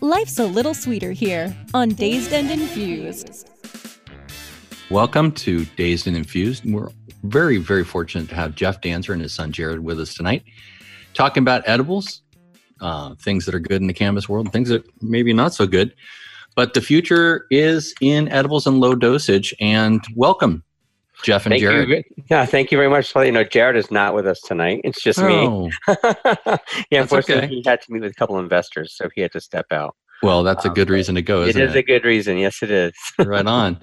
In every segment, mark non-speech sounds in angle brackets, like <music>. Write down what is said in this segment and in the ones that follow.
Life's a little sweeter here on Dazed and Infused. Welcome to Dazed and Infused. We're very, very fortunate to have Jeff Danzer and his son Jared with us tonight, talking about edibles, uh, things that are good in the cannabis world, things that maybe not so good. But the future is in edibles and low dosage. And welcome, Jeff and thank Jared. You, yeah, thank you very much. You know, Jared is not with us tonight. It's just Oh, me. <laughs> yeah, unfortunately, okay. he had to meet with a couple investors, so he had to step out. well, that's a Um, good reason to go, It isn't is it? a good reason. Yes, it is. <laughs> right on.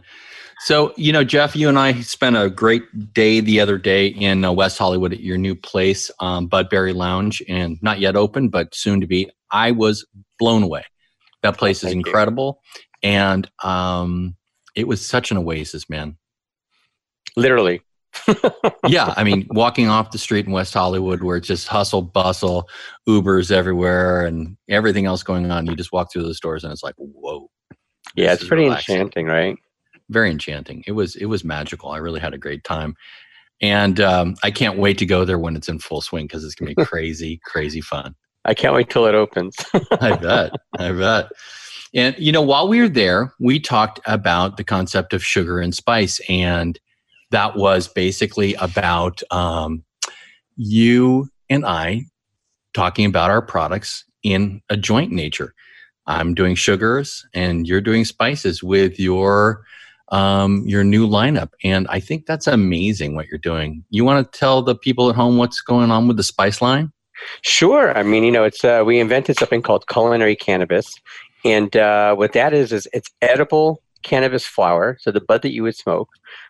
So, you know, Jeff, you and I spent a great day the other day in uh, West Hollywood at your new place, um, Budberry Lounge, and not yet open, but soon to be. I was blown away. That place is thank you. incredible. And um, it was such an oasis, man. Literally. <laughs> yeah, I mean, walking off the street in West Hollywood where it's just hustle, bustle, Ubers everywhere, and everything else going on, you just walk through those doors and it's like, whoa. Yeah, it's pretty relaxing. enchanting, right? very enchanting. It was it was magical. I really had a great time, and um, I can't wait to go there when it's in full swing because it's gonna be <laughs> crazy, crazy fun. I can't wait till it opens. <laughs> I bet. I bet. And you know, while we were there, we talked about the concept of sugar and spice, and that was basically about um, you and I talking about our products in a joint nature. I'm doing sugars, and you're doing spices with your um, your new lineup, and I think that's amazing what you're doing. You want to tell the people at home what's going on with the spice line? Sure. I mean, you know, it's uh, we invented something called culinary cannabis, and uh, what that is is it's edible cannabis flower, so the bud that you would smoke.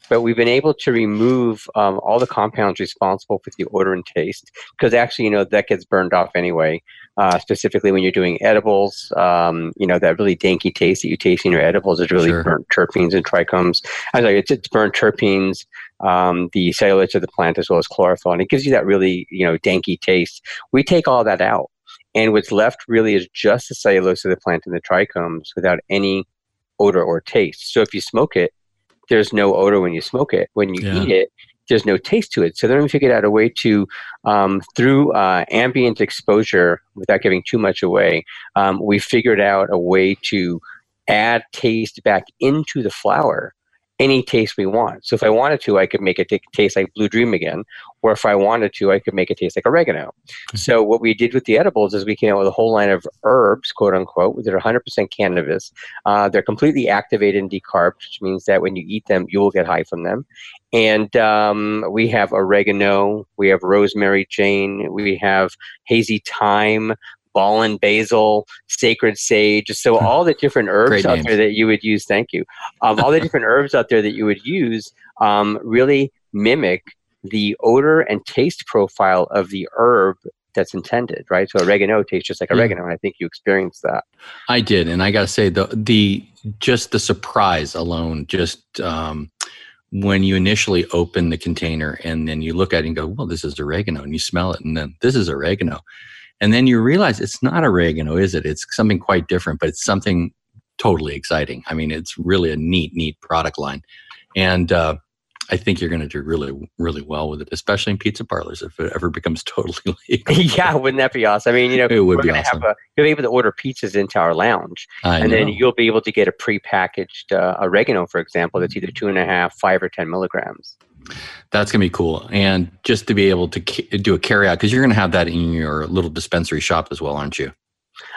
But we've been able to remove um, all the compounds responsible for the odor and taste, because actually, you know, that gets burned off anyway. Uh, specifically, when you're doing edibles, um, you know, that really danky taste that you taste in your edibles is really Sure. burnt terpenes and trichomes. I'm sorry, it's, it's burnt terpenes, um, the cellulose of the plant as well as chlorophyll, and it gives you that really, you know, danky taste. We take all that out, and what's left really is just the cellulose of the plant and the trichomes without any odor or taste. So if you smoke it, there's no odor when you smoke it. When you Yeah. eat it, there's no taste to it. So then we figured out a way to, um, through uh, ambient exposure, without giving too much away, um, we figured out a way to add taste back into the flower any taste we want. So if I wanted to, I could make it t- taste like Blue Dream again, or if I wanted to, I could make it taste like oregano. So what we did with the edibles is we came out with a whole line of herbs, quote unquote, that are 100% cannabis. Uh, they're completely activated and decarbed, which means that when you eat them, you will get high from them. And um, we have oregano, we have rosemary jane, we have hazy thyme, ball and basil, sacred sage. So all the different herbs out there that you would use. Thank you. Um, all the <laughs> different herbs out there that you would use um, really mimic the odor and taste profile of the herb that's intended, right? So oregano tastes just like oregano. I think you experienced that. I did, and I got to say the the just the surprise alone, just um, when you initially open the container and then you look at it and go, "Well, this is oregano," and you smell it, and then this is oregano, and then you realize it's not oregano, is it? It's something quite different, but it's something totally exciting. I mean, it's really a neat, neat product line, and uh, I think you're going to do really, really well with it, especially in pizza parlors if it ever becomes <laughs> totally legal. <laughs> yeah, wouldn't that be awesome? I mean, you know, It would we're be awesome. have a you'll be able to order pizzas into our lounge, I and know. then you'll be able to get a prepackaged uh, oregano, for example, that's either two and a half, five, or ten milligrams. That's gonna be cool, and just to be able to do a carry out because you're gonna have that in your little dispensary shop as well, aren't you?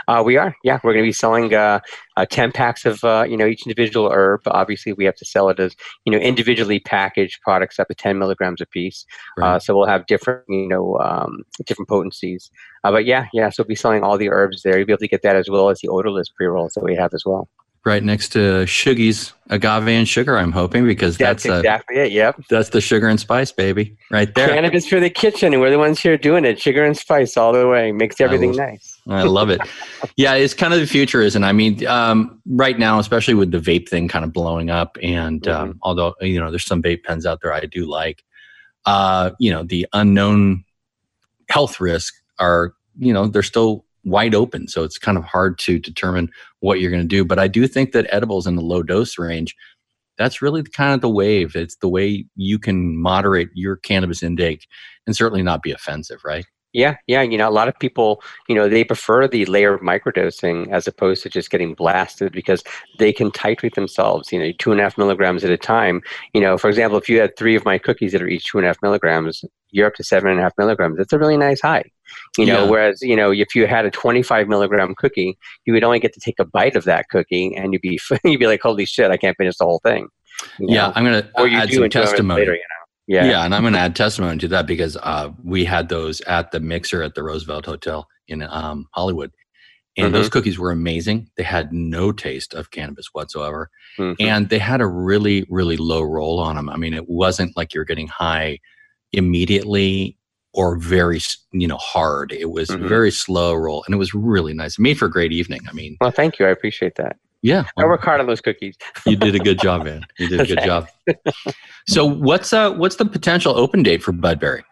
Uh, we are, yeah. We're going to be selling uh, uh, ten packs of uh, you know each individual herb. Obviously, we have to sell it as you know individually packaged products up to ten milligrams a piece. Uh, Right. so we'll have different you know um, different potencies. Uh, but yeah, yeah. So we'll be selling all the herbs there. You'll be able to get that as well as the odorless pre rolls that we have as well. Right next to Shoogies agave and sugar. I'm hoping because That's, that's, uh, exactly it. Yep. that's the sugar and spice baby right there. Cannabis for the kitchen, and we're the ones here doing it. Sugar and spice all the way makes everything love- nice. I love it. <laughs> yeah, it's kind of the future, isn't it? I mean, um, right now, especially with the vape thing kind of blowing up, and mm-hmm. um, although you know, there's some vape pens out there I do like. Uh, you know, the unknown health risks are, you know, they're still wide open, so it's kind of hard to determine what you're going to do. But I do think that edibles in the low dose range, that's really kind of the wave. It's the way you can moderate your cannabis intake and certainly not be offensive, right? Yeah, yeah. You know, a lot of people, you know, they prefer the layered microdosing as opposed to just getting blasted because they can titrate themselves, you know, two and a half milligrams at a time. You know, for example, if you had three of my cookies that are each two and a half milligrams, you're up to seven and a half milligrams. That's a really nice high. You know, yeah. whereas, you know, if you had a 25 milligram cookie, you would only get to take a bite of that cookie and you'd be, <laughs> you'd be like, holy shit, I can't finish the whole thing. You know? Yeah, I'm going to add some testimony. Later, you know? Yeah. Yeah. And I'm going to add testimony to that because uh, we had those at the mixer at the Roosevelt Hotel in um, Hollywood. And mm-hmm. those cookies were amazing. They had no taste of cannabis whatsoever. Mm-hmm. And they had a really, really low roll on them. I mean, it wasn't like you're getting high immediately or very, you know, hard. It was mm-hmm. very slow roll and it was really nice. Made for a great evening. I mean, well, thank you. I appreciate that. Yeah. I work hard on those cookies. you did a good job, man. You did a good <laughs> job. So what's uh what's the potential open date for Budberry?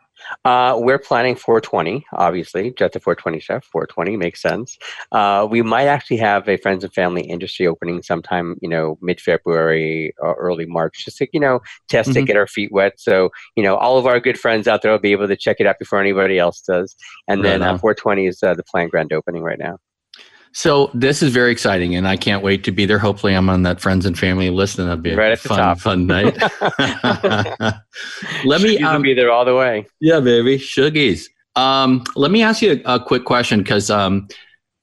Uh, we're planning 420, obviously. Jeff the 420 chef, 420 makes sense. Uh, we might actually have a friends and family industry opening sometime, you know, mid February or early March, just to, you know, test mm-hmm. it, get our feet wet. So, you know, all of our good friends out there will be able to check it out before anybody else does. And then uh, 420 is uh, the planned grand opening right now. So this is very exciting, and I can't wait to be there. Hopefully, I'm on that friends and family list, and that'll be right a fun, fun night. <laughs> let me um, be there all the way. Yeah, baby, Shoogies. Um, let me ask you a, a quick question because um,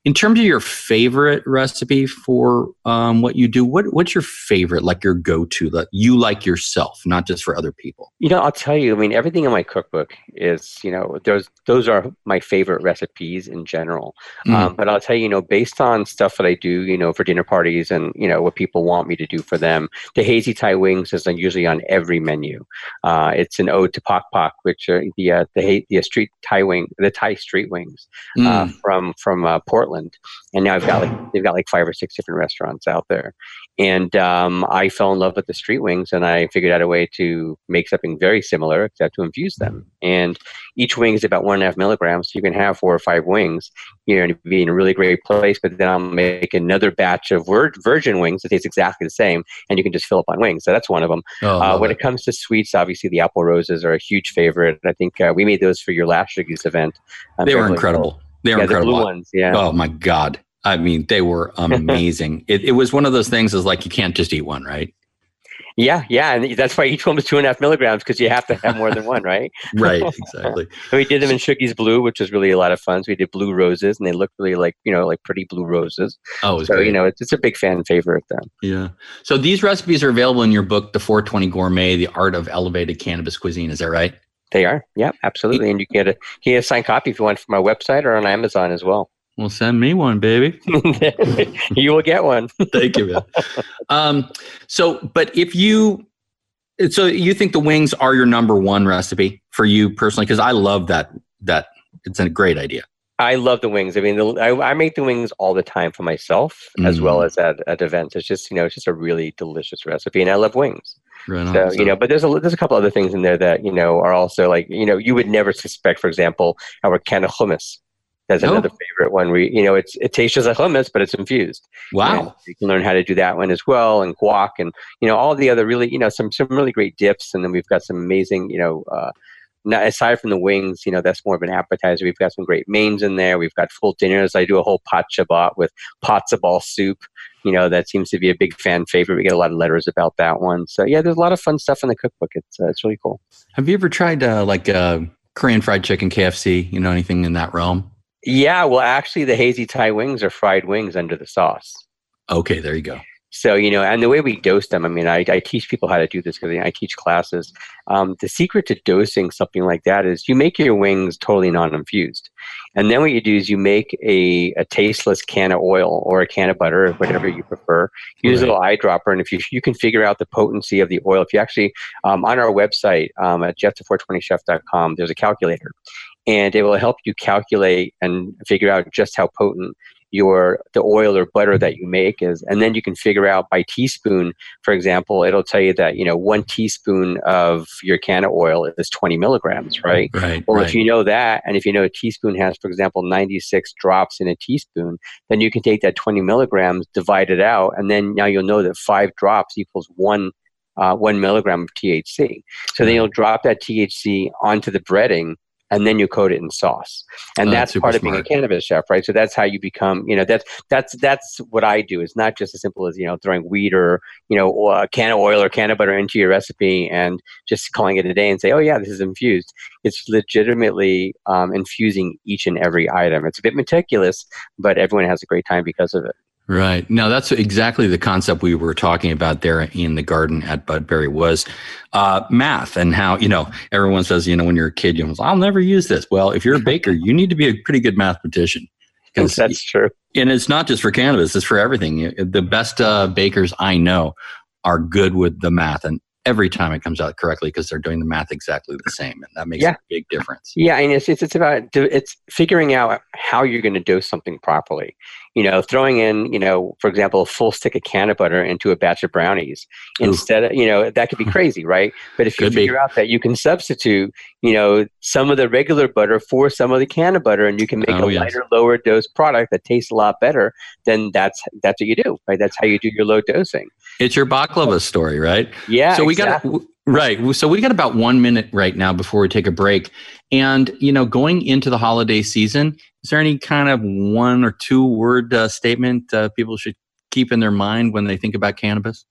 in terms of your favorite recipe for um, what you do what, what's your favorite like your go-to that you like yourself not just for other people you know i'll tell you i mean everything in my cookbook is you know those those are my favorite recipes in general mm. um, but i'll tell you you know based on stuff that i do you know for dinner parties and you know what people want me to do for them the hazy thai wings is usually on every menu uh, it's an ode to pok pok which are the uh, the, the street thai wing the thai street wings uh, mm. uh, from from uh, portland Portland, and now I've got like they've got like five or six different restaurants out there. And um, I fell in love with the street wings, and I figured out a way to make something very similar, except to infuse them. And each wing is about one and a half milligrams. So you can have four or five wings, you know, and be in a really great place. But then I'll make another batch of vir- virgin wings that taste exactly the same, and you can just fill up on wings. So that's one of them. Oh, uh, when it. comes to sweets, obviously the apple roses are a huge favorite. I think uh, we made those for your last Shoogies event. Um, they were incredible. Cool. They were yeah, incredible. The blue ones, yeah. Oh my god! I mean, they were <laughs> amazing. it, it was one of those things. Is like you can't just eat one, right? Yeah, yeah, and that's why each one was two and a half milligrams because you have to have more than one, right? <laughs> right, <laughs> exactly. so we did them in Shoogies Blue, which was really a lot of fun. So we did blue roses, and they looked really like you know like pretty blue roses. Oh, so great. you know it's, it's a big fan favorite then. Yeah. So these recipes are available in your book, The 420 Gourmet: The Art of Elevated Cannabis Cuisine. Is that right? They are. Yeah, absolutely. And you can get a, you get a signed copy if you want from our website or on Amazon as well. Well, send me one, baby. <laughs> <laughs> you will get one. Thank you, man. Um, so, but if you, so you think the wings are your number one recipe for you personally? Because I love that. That it's a great idea. I love the wings. I mean, the, I, I, make the wings all the time for myself mm. as well mm. as at, at events. It's just you know, it's just a really delicious recipe, and I love wings. Right so, so, you know, but there's a there's a couple other things in there that you know are also like you know you would never suspect. For example, our can of hummus. That's oh. another favorite one. We you know it's it tastes just like hummus, but it's infused. Wow! You, know, you, can learn how to do that one as well, and guac, and you know all the other really you know some some really great dips, and then we've got some amazing you know. Uh, not, aside from the wings, you know, that's more of an appetizer. We've got some great mains in there. We've got full dinners. I do a whole pot shabbat with pots of ball soup you know that seems to be a big fan favorite. We get a lot of letters about that one. So yeah, there's a lot of fun stuff in the cookbook. It's uh, it's really cool. Have you ever tried uh, like uh, Korean fried chicken, KFC? You know anything in that realm? Yeah, well, actually, the hazy Thai wings are fried wings under the sauce. Okay, there you go. So, you know, and the way we dose them, I mean, I, I teach people how to do this because I teach classes. Um, the secret to dosing something like that is you make your wings totally non infused. And then what you do is you make a, a tasteless cannaoil or a cannabutter, or whatever you prefer. Use right. a little eyedropper. And if you, you can figure out the potency of the oil, if you actually, um, on our website um, at jeffthe420chef.com, there's a calculator. and it will help you calculate and figure out just how potent your the oil or butter that you make is and then you can figure out by teaspoon for example it'll tell you that you know one teaspoon of your cannaoil is 20 milligrams right? Right well right. if you know that and if you know a teaspoon has for example 96 drops in a teaspoon then you can take that 20 milligrams divide it out and then now you'll know that five drops equals one uh, one milligram of thc so then you'll drop that thc onto the breading and then you coat it in sauce. And Oh, that's part of being a cannabis chef right? So that's how you become you know that's that's that's what i do. It's not just as simple as you know throwing wheat or you know or a cannaoil or cannabutter into your recipe and just calling it a day and say oh yeah this is infused. It's legitimately um, infusing each and every item. It's a bit meticulous but everyone has a great time because of it Right. No, that's exactly the concept we were talking about there in the garden at Budberry was uh, math and how, you know, everyone says, you know, when you're a kid, you know, I'll never use this. Well, if you're a baker, you need to be a pretty good mathematician. that's true and it's not just for cannabis, it's for everything. The best uh, bakers I know are good with the math and every time it comes out correctly because they're doing the math exactly the same. And that makes Yeah. a big difference. Yeah, and it's it's, it's about it's figuring out how you're going to dose something properly. You know, throwing in, you know, for example, a full stick of cannabutter into a batch of brownies Ooh. instead of, you know, that could be <laughs> crazy, right? But if you Could be. figure out that you can substitute, you know, some of the regular butter for some of the cannabutter, and you can make Oh, a yes. lighter, lower dose product that tastes a lot better, then that's that's what you do, right? That's how you do your low dosing. It's your baklava story, right? Yeah. so we exactly. got right so we got about one minute right now before we take a break and you know going into the holiday season is there any kind of one or two word uh, statement uh, people should keep in their mind when they think about cannabis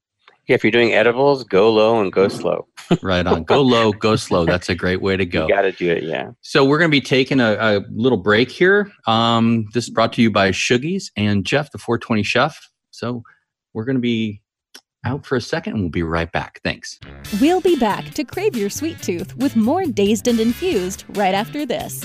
Yeah, if you're doing edibles, go low and go slow. right on go low go slow that's a great way to <laughs> go You got to do it. Yeah. so we're going to be taking a, a little break here um, this is brought to you by Shoogies and jeff the 420 chef so we're going to be out for a second and we'll be right back thanks We'll be back to crave your sweet tooth with more Dazed and Infused right after this.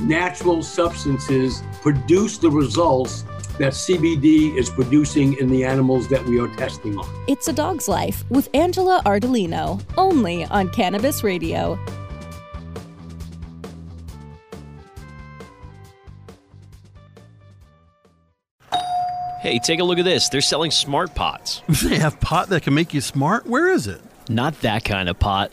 natural substances produce the results that CBD is producing in the animals that we are testing on. It's a Dog's Life with Angela Ardolino, only on Cannabis Radio. Hey, take a look at this. They're selling smart pots. <laughs> They have pot that can make you smart? Where is it? Not that kind of pot.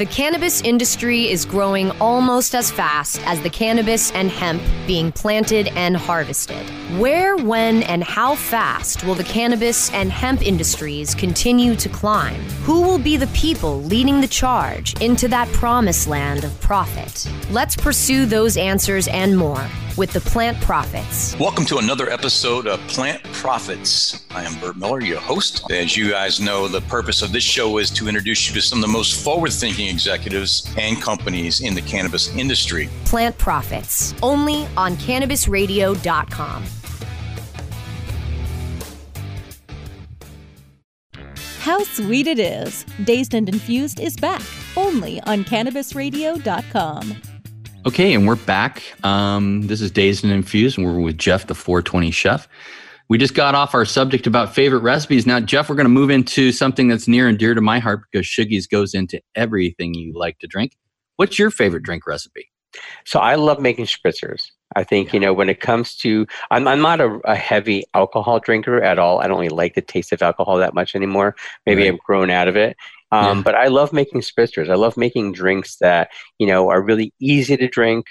The cannabis industry is growing almost as fast as the cannabis and hemp being planted and harvested. Where, when, and how fast will the cannabis and hemp industries continue to climb? Who will be the people leading the charge into that promised land of profit? Let's pursue those answers and more with the Plant Profits. Welcome to another episode of Plant Profits. I am Bert Miller, your host. As you guys know, the purpose of this show is to introduce you to some of the most forward thinking executives and companies in the cannabis industry. Plant Profits, only on cannabisradio.com. How sweet it is! Dazed and Infused is back, only on cannabisradio.com. Okay, and we're back. Um, this is Dazed and Infused, and we're with Jeff, the 420 chef. We just got off our subject about favorite recipes. Now, Jeff, we're going to move into something that's near and dear to my heart because Shoogies goes into everything you like to drink. What's your favorite drink recipe? So I love making spritzers. I think yeah. you know when it comes to I'm I'm not a, a, heavy alcohol drinker at all. I don't really like the taste of alcohol that much anymore. Maybe right. I've grown out of it. Um, yeah. But I love making spritzers. I love making drinks that you know are really easy to drink.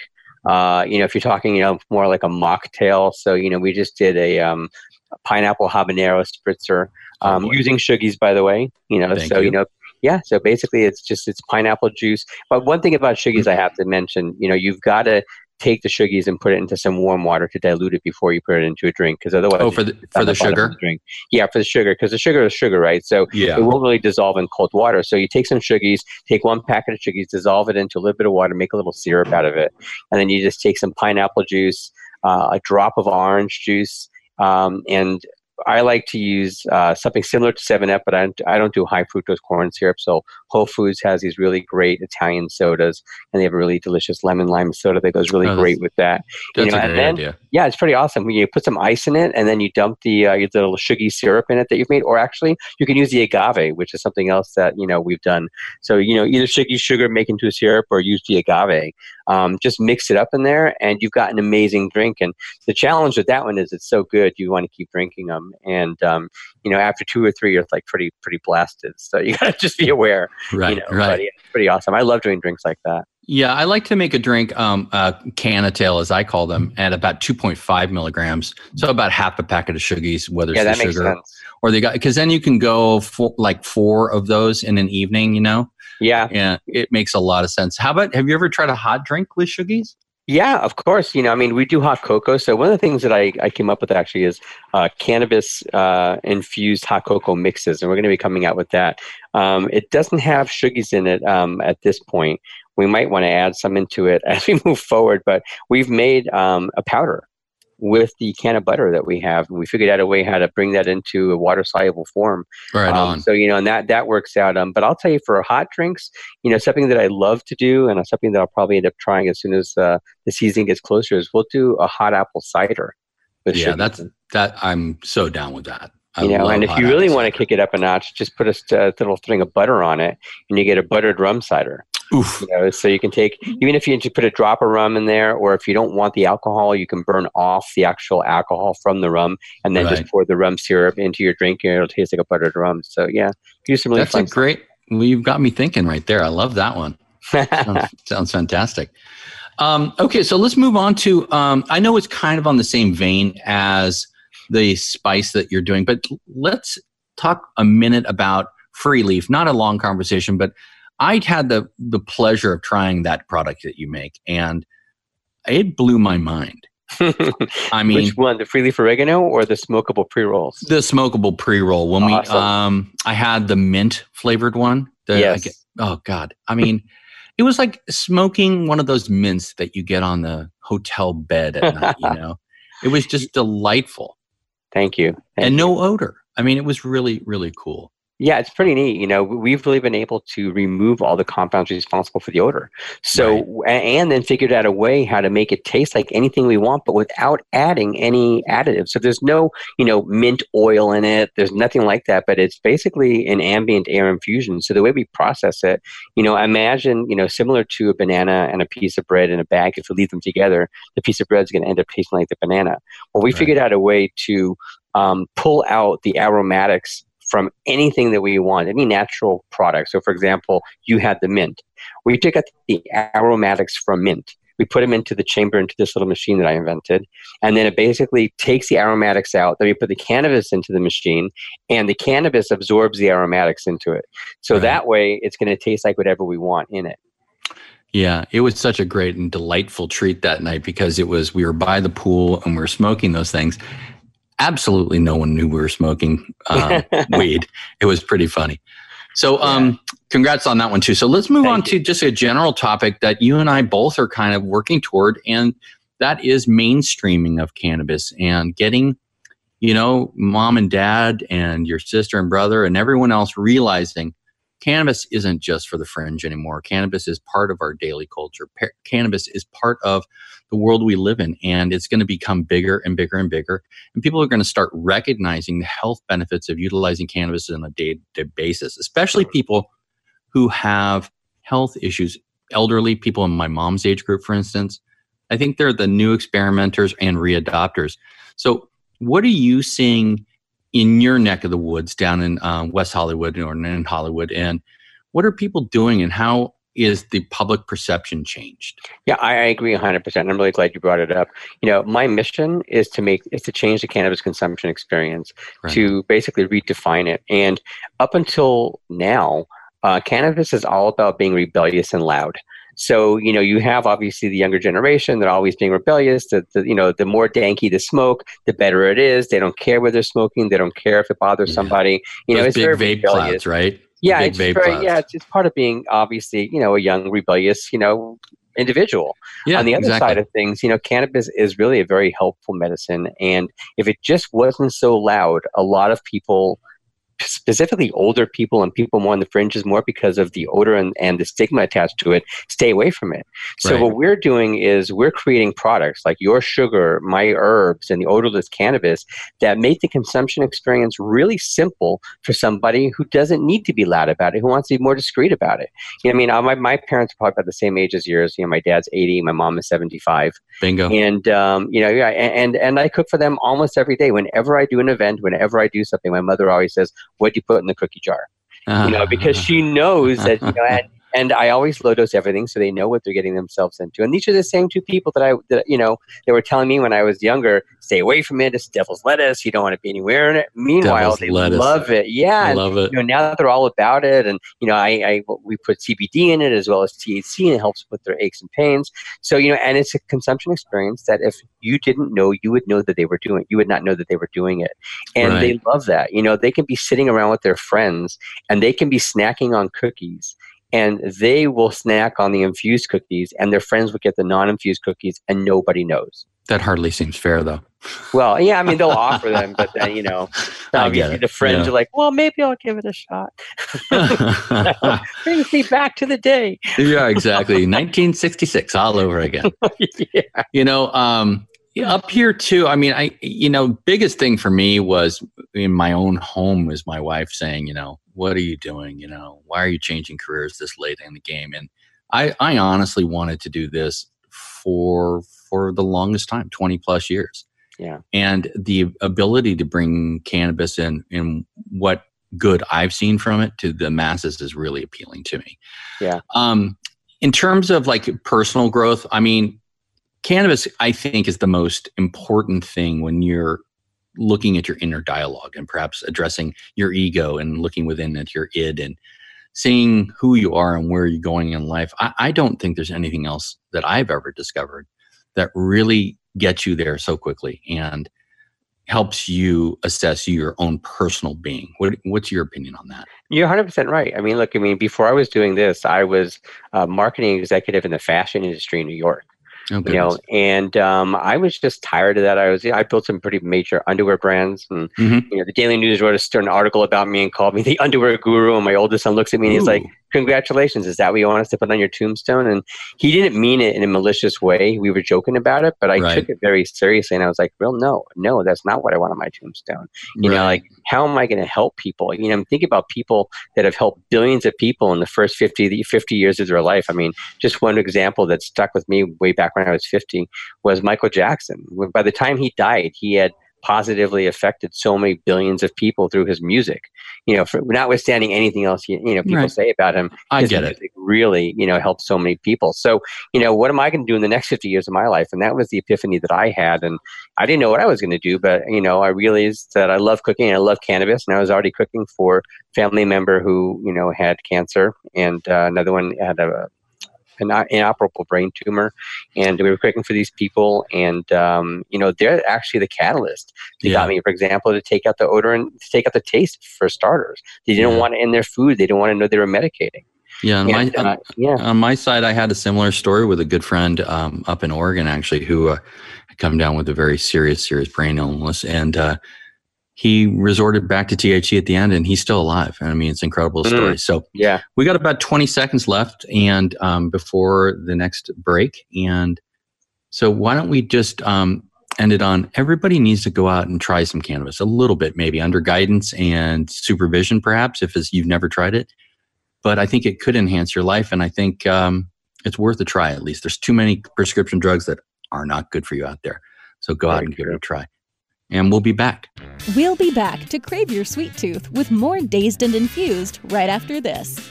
Uh, you know, if you're talking, you know, more like a mocktail. So you know, we just did a, um, a pineapple habanero spritzer oh, um, oh using Shoogies, by the way. You know, Thank so you. you know, yeah. So basically, it's just it's pineapple juice. But one thing about Shoogies I have to mention, you know, you've got to take the Shoogies and put it into some warm water to dilute it before you put it into a drink because otherwise oh for the for the, sugar? drink. Yeah for the sugar because the sugar is sugar right? So yeah. it won't really dissolve in cold water. So you take some Shoogies take one packet of Shoogies dissolve it into a little bit of water make a little syrup out of it and then you just take some pineapple juice uh, a drop of orange juice um, and I like to use uh, something similar to 7 Up, but I, don't, I don't do high fructose corn syrup. So Whole Foods has these really great Italian sodas, and they have a really delicious lemon lime soda that goes really oh, great with that. That's you know, a great then, idea. Yeah, it's pretty awesome. You put some ice in it, and then you dump the uh, your little sugary syrup in it that you've made, or actually you can use the agave, which is something else that you know we've done. So you know either sugary sugar make into a syrup, or use the agave. Um, just mix it up in there, and you've got an amazing drink. And the challenge with that one is it's so good, you want to keep drinking them. And um, you know, after two or three, you're like pretty pretty blasted. So <laughs> you got to just be aware. Right. You know, right. It's pretty awesome. I love doing drinks like that. Yeah, I like to make a drink, um, uh, Cannatail as I call them, at about 2.5 milligrams. So about half a packet of Shoogies, whether yeah, it's the sugar or they got because then you can go for like four of those in an evening. You know. Yeah. Yeah, it makes a lot of sense. How about have you ever tried a hot drink with Shoogies? Yeah, of course. You know, I mean, we do hot cocoa. So one of the things that I, I came up with actually is uh, cannabis uh, infused hot cocoa mixes, and we're going to be coming out with that. Um, it doesn't have Shoogies in it um, at this point. We might want to add some into it <laughs> as we move forward, but we've made um, a powder with the cannabutter that we have. And we figured out a way how to bring that into a water soluble form. Right um, on. So, you know, and that, that works out. Um, but I'll tell you for hot drinks, you know, something that I love to do and something that I'll probably end up trying as soon as uh, the season gets closer is we'll do a hot apple cider. yeah, that's that. I'm so down with that. I you know, and if you really want to kick it up a notch, just put a, a little thing of butter on it, and you get a buttered rum cider. Oof. You know, so you can take even if you just put a drop of rum in there, or if you don't want the alcohol, you can burn off the actual alcohol from the rum, and then right. just pour the rum syrup into your drink, and it'll taste like a buttered rum. So yeah, do some really That's a great. Well, you've got me thinking right there. I love that one. sounds, <laughs> sounds fantastic. Um, okay, so let's move on to. Um, I know it's kind of on the same vein as the spice that you're doing, but let's talk a minute about Free Leaf. Not a long conversation, but I had the the pleasure of trying that product that you make, and it blew my mind. <laughs> I mean, which one, the free leaf oregano or the smokable pre rolls? The smokable pre roll. When awesome. we, um, I had the mint flavored one. The, yes. Get, oh God, I mean, <laughs> it was like smoking one of those mints that you get on the hotel bed at night. You know, <laughs> it was just delightful. Thank you. Thank and no odor. I mean, it was really, really cool. Yeah, it's pretty neat. You know, we've really been able to remove all the compounds responsible for the odor. So, right. and then figured out a way how to make it taste like anything we want, but without adding any additives. So there's no, you know, mint oil in it. There's nothing like that, but it's basically an ambient air infusion. So the way we process it, you know, imagine, you know, similar to a banana and a piece of bread in a bag. If you leave them together, the piece of bread is going to end up tasting like the banana. Well, we right. figured out a way to um, pull out the aromatics from anything that we want, any natural product. So, for example, you had the mint. We took out the aromatics from mint. We put them into the chamber into this little machine that I invented, and then it basically takes the aromatics out. Then we put the cannabis into the machine, and the cannabis absorbs the aromatics into it. So right. that way, it's going to taste like whatever we want in it. Yeah, it was such a great and delightful treat that night because it was we were by the pool and we were smoking those things absolutely no one knew we were smoking uh, <laughs> weed. It was pretty funny. So, um, congrats on that one too. So let's move Thank on you. to just a general topic that you and I both are kind of working toward, and that is mainstreaming of cannabis and getting, you know, mom and dad and your sister and brother and everyone else realizing cannabis isn't just for the fringe anymore. Cannabis is part of our daily culture. Pa- cannabis is part of the world we live in, and it's going to become bigger and bigger and bigger. And people are going to start recognizing the health benefits of utilizing cannabis on a day to day basis, especially people who have health issues elderly people in my mom's age group, for instance, I think they're the new experimenters and readopters. So, what are you seeing in your neck of the woods down in um, West Hollywood or in Hollywood? And what are people doing and how is the public perception changed? Yeah, I, I agree 100%. I'm really glad you brought it up. You know, my mission is to make is to change the cannabis consumption experience, right. to basically redefine it. And up until now, uh, cannabis is all about being rebellious and loud. So you know you have obviously the younger generation; they're always being rebellious. The, the, you know the more danky the smoke, the better it is. They don't care where they're smoking. They don't care if it bothers yeah. somebody. You Those know, it's big very vape rebellious. clouds, right? Yeah, it's very, yeah, it's, it's part of being obviously you know a young rebellious you know individual. Yeah, On the other exactly. side of things, you know, cannabis is really a very helpful medicine, and if it just wasn't so loud, a lot of people specifically older people and people more on the fringes more because of the odor and, and the stigma attached to it. Stay away from it. So right. what we're doing is we're creating products like your sugar my herbs and the odorless cannabis that make the consumption experience really simple for somebody who doesn't need to be loud about it who wants to be more discreet about it. You know, i mean my, my parents are probably about the same age as yours. You know my dad's 80 my mom is 75 bingo. And um, you know yeah and, and and i cook for them almost every day. Whenever i do an event whenever i do something my mother always says what do you put in the cookie jar? Uh-huh. You know, because she knows that, you know, and, <laughs> and I always low dose everything so they know what they're getting themselves into. And these are the same two people that I, that, you know, they were telling me when I was younger, stay away from it. It's devil's lettuce. You don't want to be anywhere in it. Meanwhile, devil's they lettuce. love it. Yeah, I love it. You know, now that they're all about it, and you know, I, I we put CBD in it as well as THC, and it helps with their aches and pains. So you know, and it's a consumption experience that if you didn't know, you would know that they were doing. You would not know that they were doing it, and right. they love that. You know, they can be sitting around with their friends, and they can be snacking on cookies and they will snack on the infused cookies and their friends will get the non-infused cookies and nobody knows. That hardly seems fair though. Well yeah i mean they'll offer them but then you know <laughs> obviously the friends yeah. are like well maybe i'll give it a shot. <laughs> <laughs> Brings me back to the day. Yeah exactly. 1966 all over again. Yeah. you know um, up here too i mean i you know biggest thing for me was in my own home was my wife saying you know what are you doing? You know why are you changing careers this late in the game? And i i honestly wanted to do this for for the longest time 20 plus years. Yeah. And the ability to bring cannabis in and what good i've seen from it to the masses is really appealing to me. Yeah. Um in terms of like personal growth i mean cannabis i think is the most important thing when you're looking at your inner dialogue and perhaps addressing your ego and looking within at your id and seeing who you are and where you're going in life I, I don't think there's anything else that i've ever discovered that really gets you there so quickly and helps you assess your own personal being. What, what's your opinion on that? You're 100% right. I mean, look, I mean, before I was doing this, I was a marketing executive in the fashion industry in New York. Oh, you know, and um, I was just tired of that. I was, I built some pretty major underwear brands, and mm-hmm. you know, the Daily News wrote a stern article about me and called me the <laughs> underwear guru. And my oldest son looks at me and he's like, congratulations. Is that what you want us to put on your tombstone? And he didn't mean it in a malicious way. We were joking about it but i right. took it very seriously and i was like well no no that's not what i want on my tombstone. You right. know like how am i going to help people? You know i'm thinking about people that have helped billions of people in the first 50 50 years of their life. I mean just one example that stuck with me way back when i was 50 was michael jackson. By the time he died he had positively affected so many billions of people through his music. You know, for, notwithstanding anything else you, you know people right. say about him, I get it. Really, you know, helped so many people. So, you know, what am I going to do in the next fifty years of my life? And that was the epiphany that I had, and I didn't know what I was going to do, but you know, I realized that I love cooking and I love cannabis, and I was already cooking for family member who you know had cancer, and uh, another one had a an inoperable brain tumor, and we were cooking for these people, and um, you know they're actually the catalyst. They yeah. got me, for example, to take out the odor and to take out the taste for starters. They didn't yeah. want it in their food. They didn't want to know they were medicating. Yeah, on and, my uh, yeah. on my side, I had a similar story with a good friend um, up in Oregon, actually, who uh, had come down with a very serious, serious brain illness, and uh, he resorted back to THC at the end and he's still alive. I mean, it's an incredible mm-hmm. story. So yeah, we got about 20 seconds left and um, before the next break. And so why don't we just um, end it on everybody needs to go out and try some cannabis a little bit, maybe under guidance and supervision, perhaps if you've never tried it. But I think it could enhance your life. And I think, um, it's worth a try at least. There's too many prescription drugs that are not good for you out there. So go out and give it a try. And we'll be back. We'll be back to crave your sweet tooth with more Dazed and Infused right after this.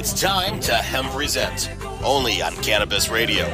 It's time to Hemp Present, only on Cannabis Radio.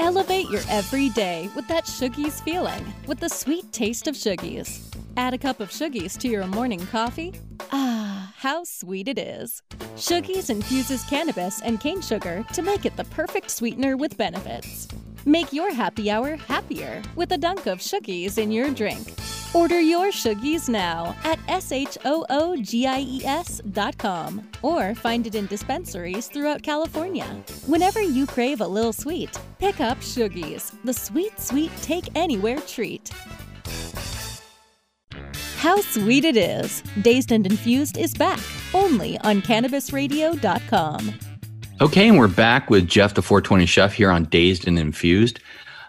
Elevate your everyday with that Shoogies feeling with the sweet taste of Shoogies. Add a cup of Shoogies to your morning coffee. Ah, how sweet it is. Shoogies infuses cannabis and cane sugar to make it the perfect sweetener with benefits. Make your happy hour happier with a dunk of Shoogies in your drink. Order your Shoogies now at S-H-O-O-G-I-E-S dot com or find it in dispensaries throughout California. Whenever you crave a little sweet, pick up Shoogies, the sweet, sweet take anywhere treat. How sweet it is! Dazed and Infused is back only on CannabisRadio.com. Okay, and we're back with Jeff, the 420 chef, here on Dazed and Infused.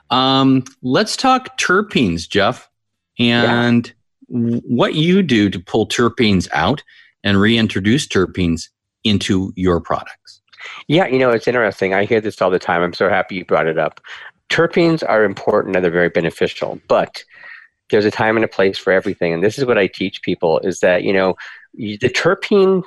Um, let's talk terpenes, Jeff, and yeah. what you do to pull terpenes out and reintroduce terpenes into your products. Yeah, you know, it's interesting. I hear this all the time. I'm so happy you brought it up. Terpenes are important and they're very beneficial, but there's a time and a place for everything. And this is what I teach people is that, you know, the terpene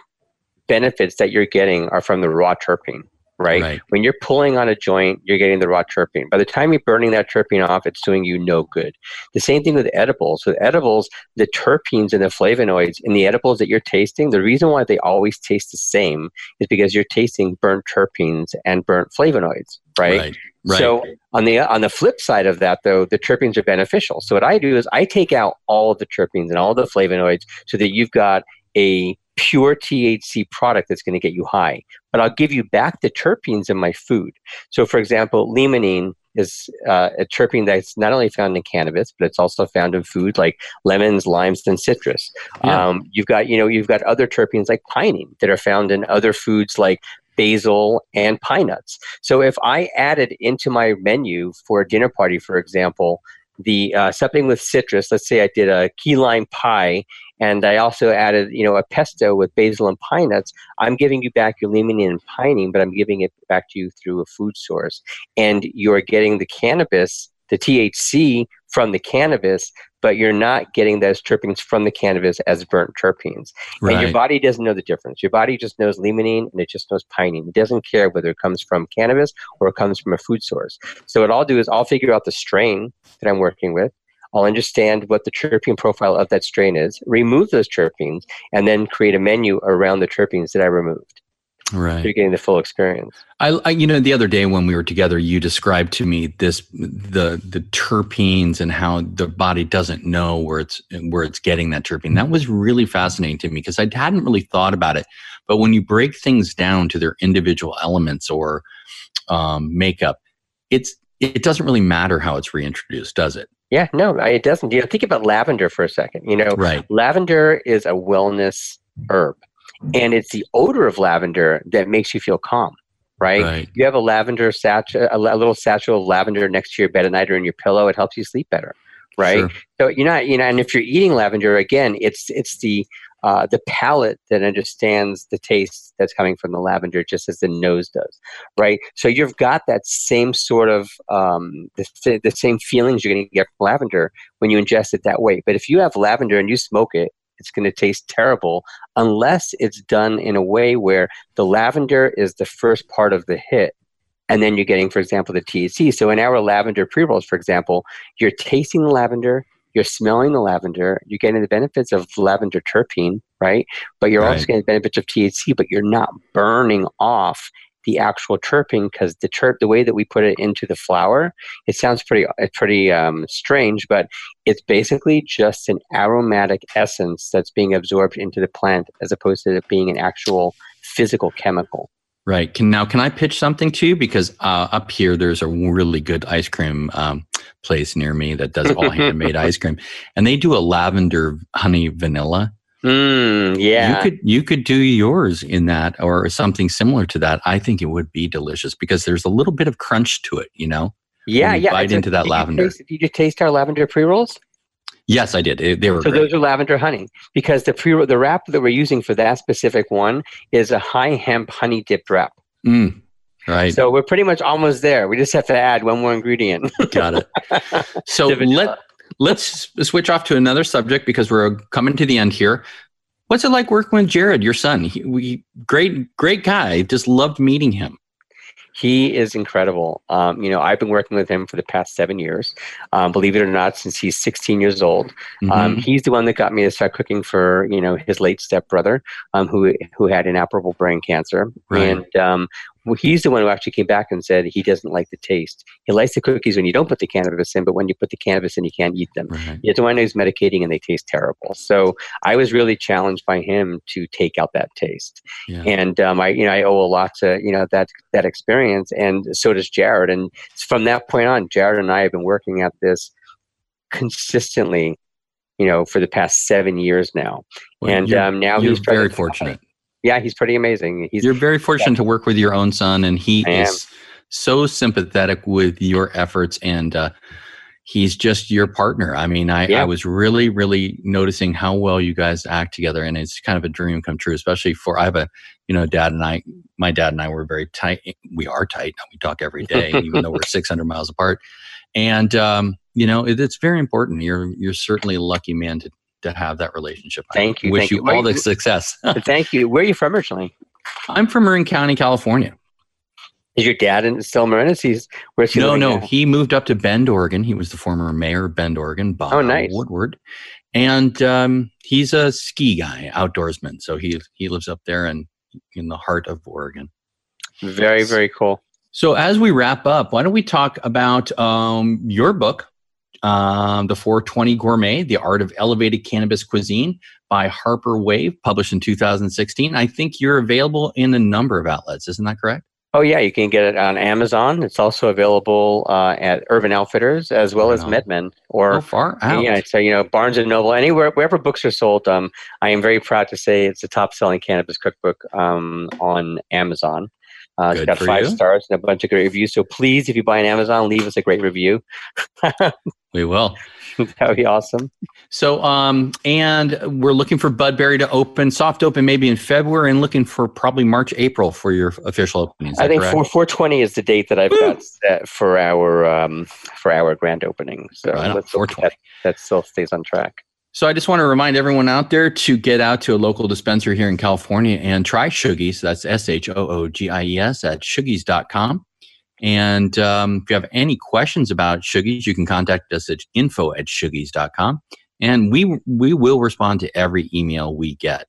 benefits that you're getting are from the raw terpene. Right? right? When you're pulling on a joint, you're getting the raw terpene. By the time you're burning that terpene off, it's doing you no good. The same thing with edibles. With edibles, the terpenes and the flavonoids in the edibles that you're tasting, the reason why they always taste the same is because you're tasting burnt terpenes and burnt flavonoids, right? right. Right. So on the on the flip side of that, though, the terpenes are beneficial. So what I do is I take out all of the terpenes and all the flavonoids, so that you've got a pure THC product that's going to get you high. But I'll give you back the terpenes in my food. So, for example, limonene is uh, a terpene that's not only found in cannabis, but it's also found in food like lemons, limes, and citrus. Yeah. Um, you've got, you know, you've got other terpenes like pinene that are found in other foods like basil and pine nuts. So if I added into my menu for a dinner party, for example, the uh, something with citrus. Let's say I did a key lime pie, and I also added, you know, a pesto with basil and pine nuts. I'm giving you back your limonene and pinene, but I'm giving it back to you through a food source, and you're getting the cannabis, the THC from the cannabis, but you're not getting those terpenes from the cannabis as burnt terpenes. Right. And your body doesn't know the difference. Your body just knows limonene and it just knows pinene. It doesn't care whether it comes from cannabis or it comes from a food source. So what I'll do is I'll figure out the strain that I'm working with. I'll understand what the terpene profile of that strain is, remove those terpenes, and then create a menu around the terpenes that I removed. Right. You're getting the full experience. I, I, you know, the other day when we were together, you described to me this the the terpenes and how the body doesn't know where it's where it's getting that terpene. That was really fascinating to me because I hadn't really thought about it. But when you break things down to their individual elements or um, makeup, it's it doesn't really matter how it's reintroduced, does it? Yeah, no, it doesn't. You know, think about lavender for a second. You know, right. lavender is a wellness herb and it's the odor of lavender that makes you feel calm. Right? Right. You have a lavender satchel, a, little satchel of lavender next to your bed at night or in your pillow. It helps you sleep better. Right? Sure. So you're not, you know, and if you're eating lavender, again, it's it's the uh, the palate that understands the taste that's coming from the lavender, just as the nose does, right? So you've got that same sort of um, the, the same feelings you're going to get from lavender when you ingest it that way. But if you have lavender and you smoke it, it's going to taste terrible unless it's done in a way where the lavender is the first part of the hit and then you're getting, for example, the THC. So in our lavender pre rolls, for example, you're tasting the lavender, you're smelling the lavender, you're getting the benefits of lavender terpene, right? But you're also getting the benefits of THC, but you're not burning off the actual terpene because the terp, the way that we put it into the flower, it sounds pretty, it's pretty um, strange, but it's basically just an aromatic essence that's being absorbed into the plant as opposed to it being an actual physical chemical. Right. Can now can I pitch something to you? Because uh, up here there's a really good ice cream um, place near me that does all <laughs> handmade ice cream, and they do a lavender honey vanilla. Mm, yeah. You could you could do yours in that or something similar to that. I think it would be delicious because there's a little bit of crunch to it. You know. Yeah, you yeah. Bite into that did you lavender. taste- did you taste our lavender pre rolls? Yes, I did. They, they were So great. those are lavender honey because the pre the wrap that we're using for that specific one is a high hemp honey dipped wrap. Mm, right. So we're pretty much almost there. We just have to add one more ingredient. Got it. <laughs> So let let's switch off to another subject because we're coming to the end here. What's it like working with Jared, your son? He, we great great guy. Just loved meeting him. He is incredible. Um, you know, I've been working with him for the past seven years. Um, believe it or not, since he's 16 years old. Um, Mhm. he's the one that got me to start cooking for you know his late stepbrother, um, who who had inoperable brain cancer, Right. and um, well, he's the one who actually came back and said he doesn't like the taste. He likes the cookies when you don't put the cannabis in, but when you put the cannabis in, you can't eat them. Right. He's the one who's medicating and they taste terrible. So I was really challenged by him to take out that taste Yeah. and um, I, you know, I owe a lot to you know that that experience, and so does Jared. And from that point on, Jared and I have been working at this consistently, you know, for the past seven years now. Well, and um, now he's very fortunate. Yeah, he's pretty amazing. He's You're very fortunate to work with your own son, and he I am. is so sympathetic with your efforts, and uh, he's just your partner. I mean, I, Yeah. I was really, really noticing how well you guys act together, and it's kind of a dream come true. Especially for I have a, you know, dad and I. My dad and I were very tight. We are tight. We talk every day, <laughs> even though we're 600 miles apart. And um, you know, it, it's very important. You're you're certainly a lucky man to to have that relationship. Thank you. I Wish thank you you. All the success. <laughs> Thank you. Where are you from originally? I'm from Marin County, California. Is your dad in still Marinus? He's where's he No, no. now? He moved up to Bend, Oregon. He was the former mayor of Bend, Oregon, Bob Oh, nice. Woodward. And um, he's a ski guy, outdoorsman. So he he lives up there and in the heart of Oregon. Very, very cool. So as we wrap up, why don't we talk about um, your book, um, The 420 Gourmet: The Art of Elevated Cannabis Cuisine by Harper Wave, published in 2016. I think you're available in a number of outlets. Isn't that correct? Oh yeah, you can get it on Amazon. It's also available uh, at Urban Outfitters as well as Wow. MedMen or Oh, far out. Yeah, so you know Barnes and Noble, anywhere wherever books are sold. Um, I am very proud to say it's the top-selling cannabis cookbook um, on Amazon. Uh, it's got five you. stars and a bunch of great reviews. So please, if you buy on Amazon, leave us a great review. <laughs> We will. that would be awesome. So, um, and we're looking for Budberry to open, soft open maybe in February, and looking for probably March, April for your official opening. I think correct? four four twenty is the date that I've got set for our um, for our grand opening. So Right on, let's hope that, that still stays on track. So I just want to remind everyone out there to get out to a local dispenser here in California and try Shoogies. That's S H O O G I E S at shoogies.com. And um, if you have any questions about Shoogies, you can contact us at info at shoogies.com. And we, we will respond to every email we get.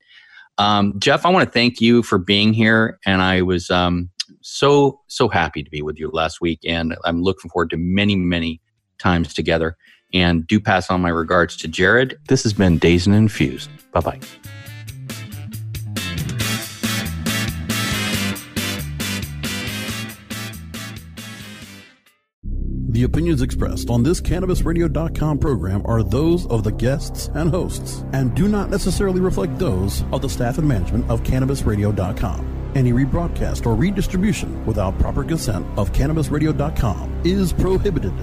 Um, Jeff, I want to thank you for being here. And I was um, so, so happy to be with you last week. And I'm looking forward to many, many times together. And do pass on my regards to Jared. This has been Dazed and Infused. Bye bye. The opinions expressed on this CannabisRadio.com program are those of the guests and hosts and do not necessarily reflect those of the staff and management of CannabisRadio.com. Any rebroadcast or redistribution without proper consent of CannabisRadio.com is prohibited.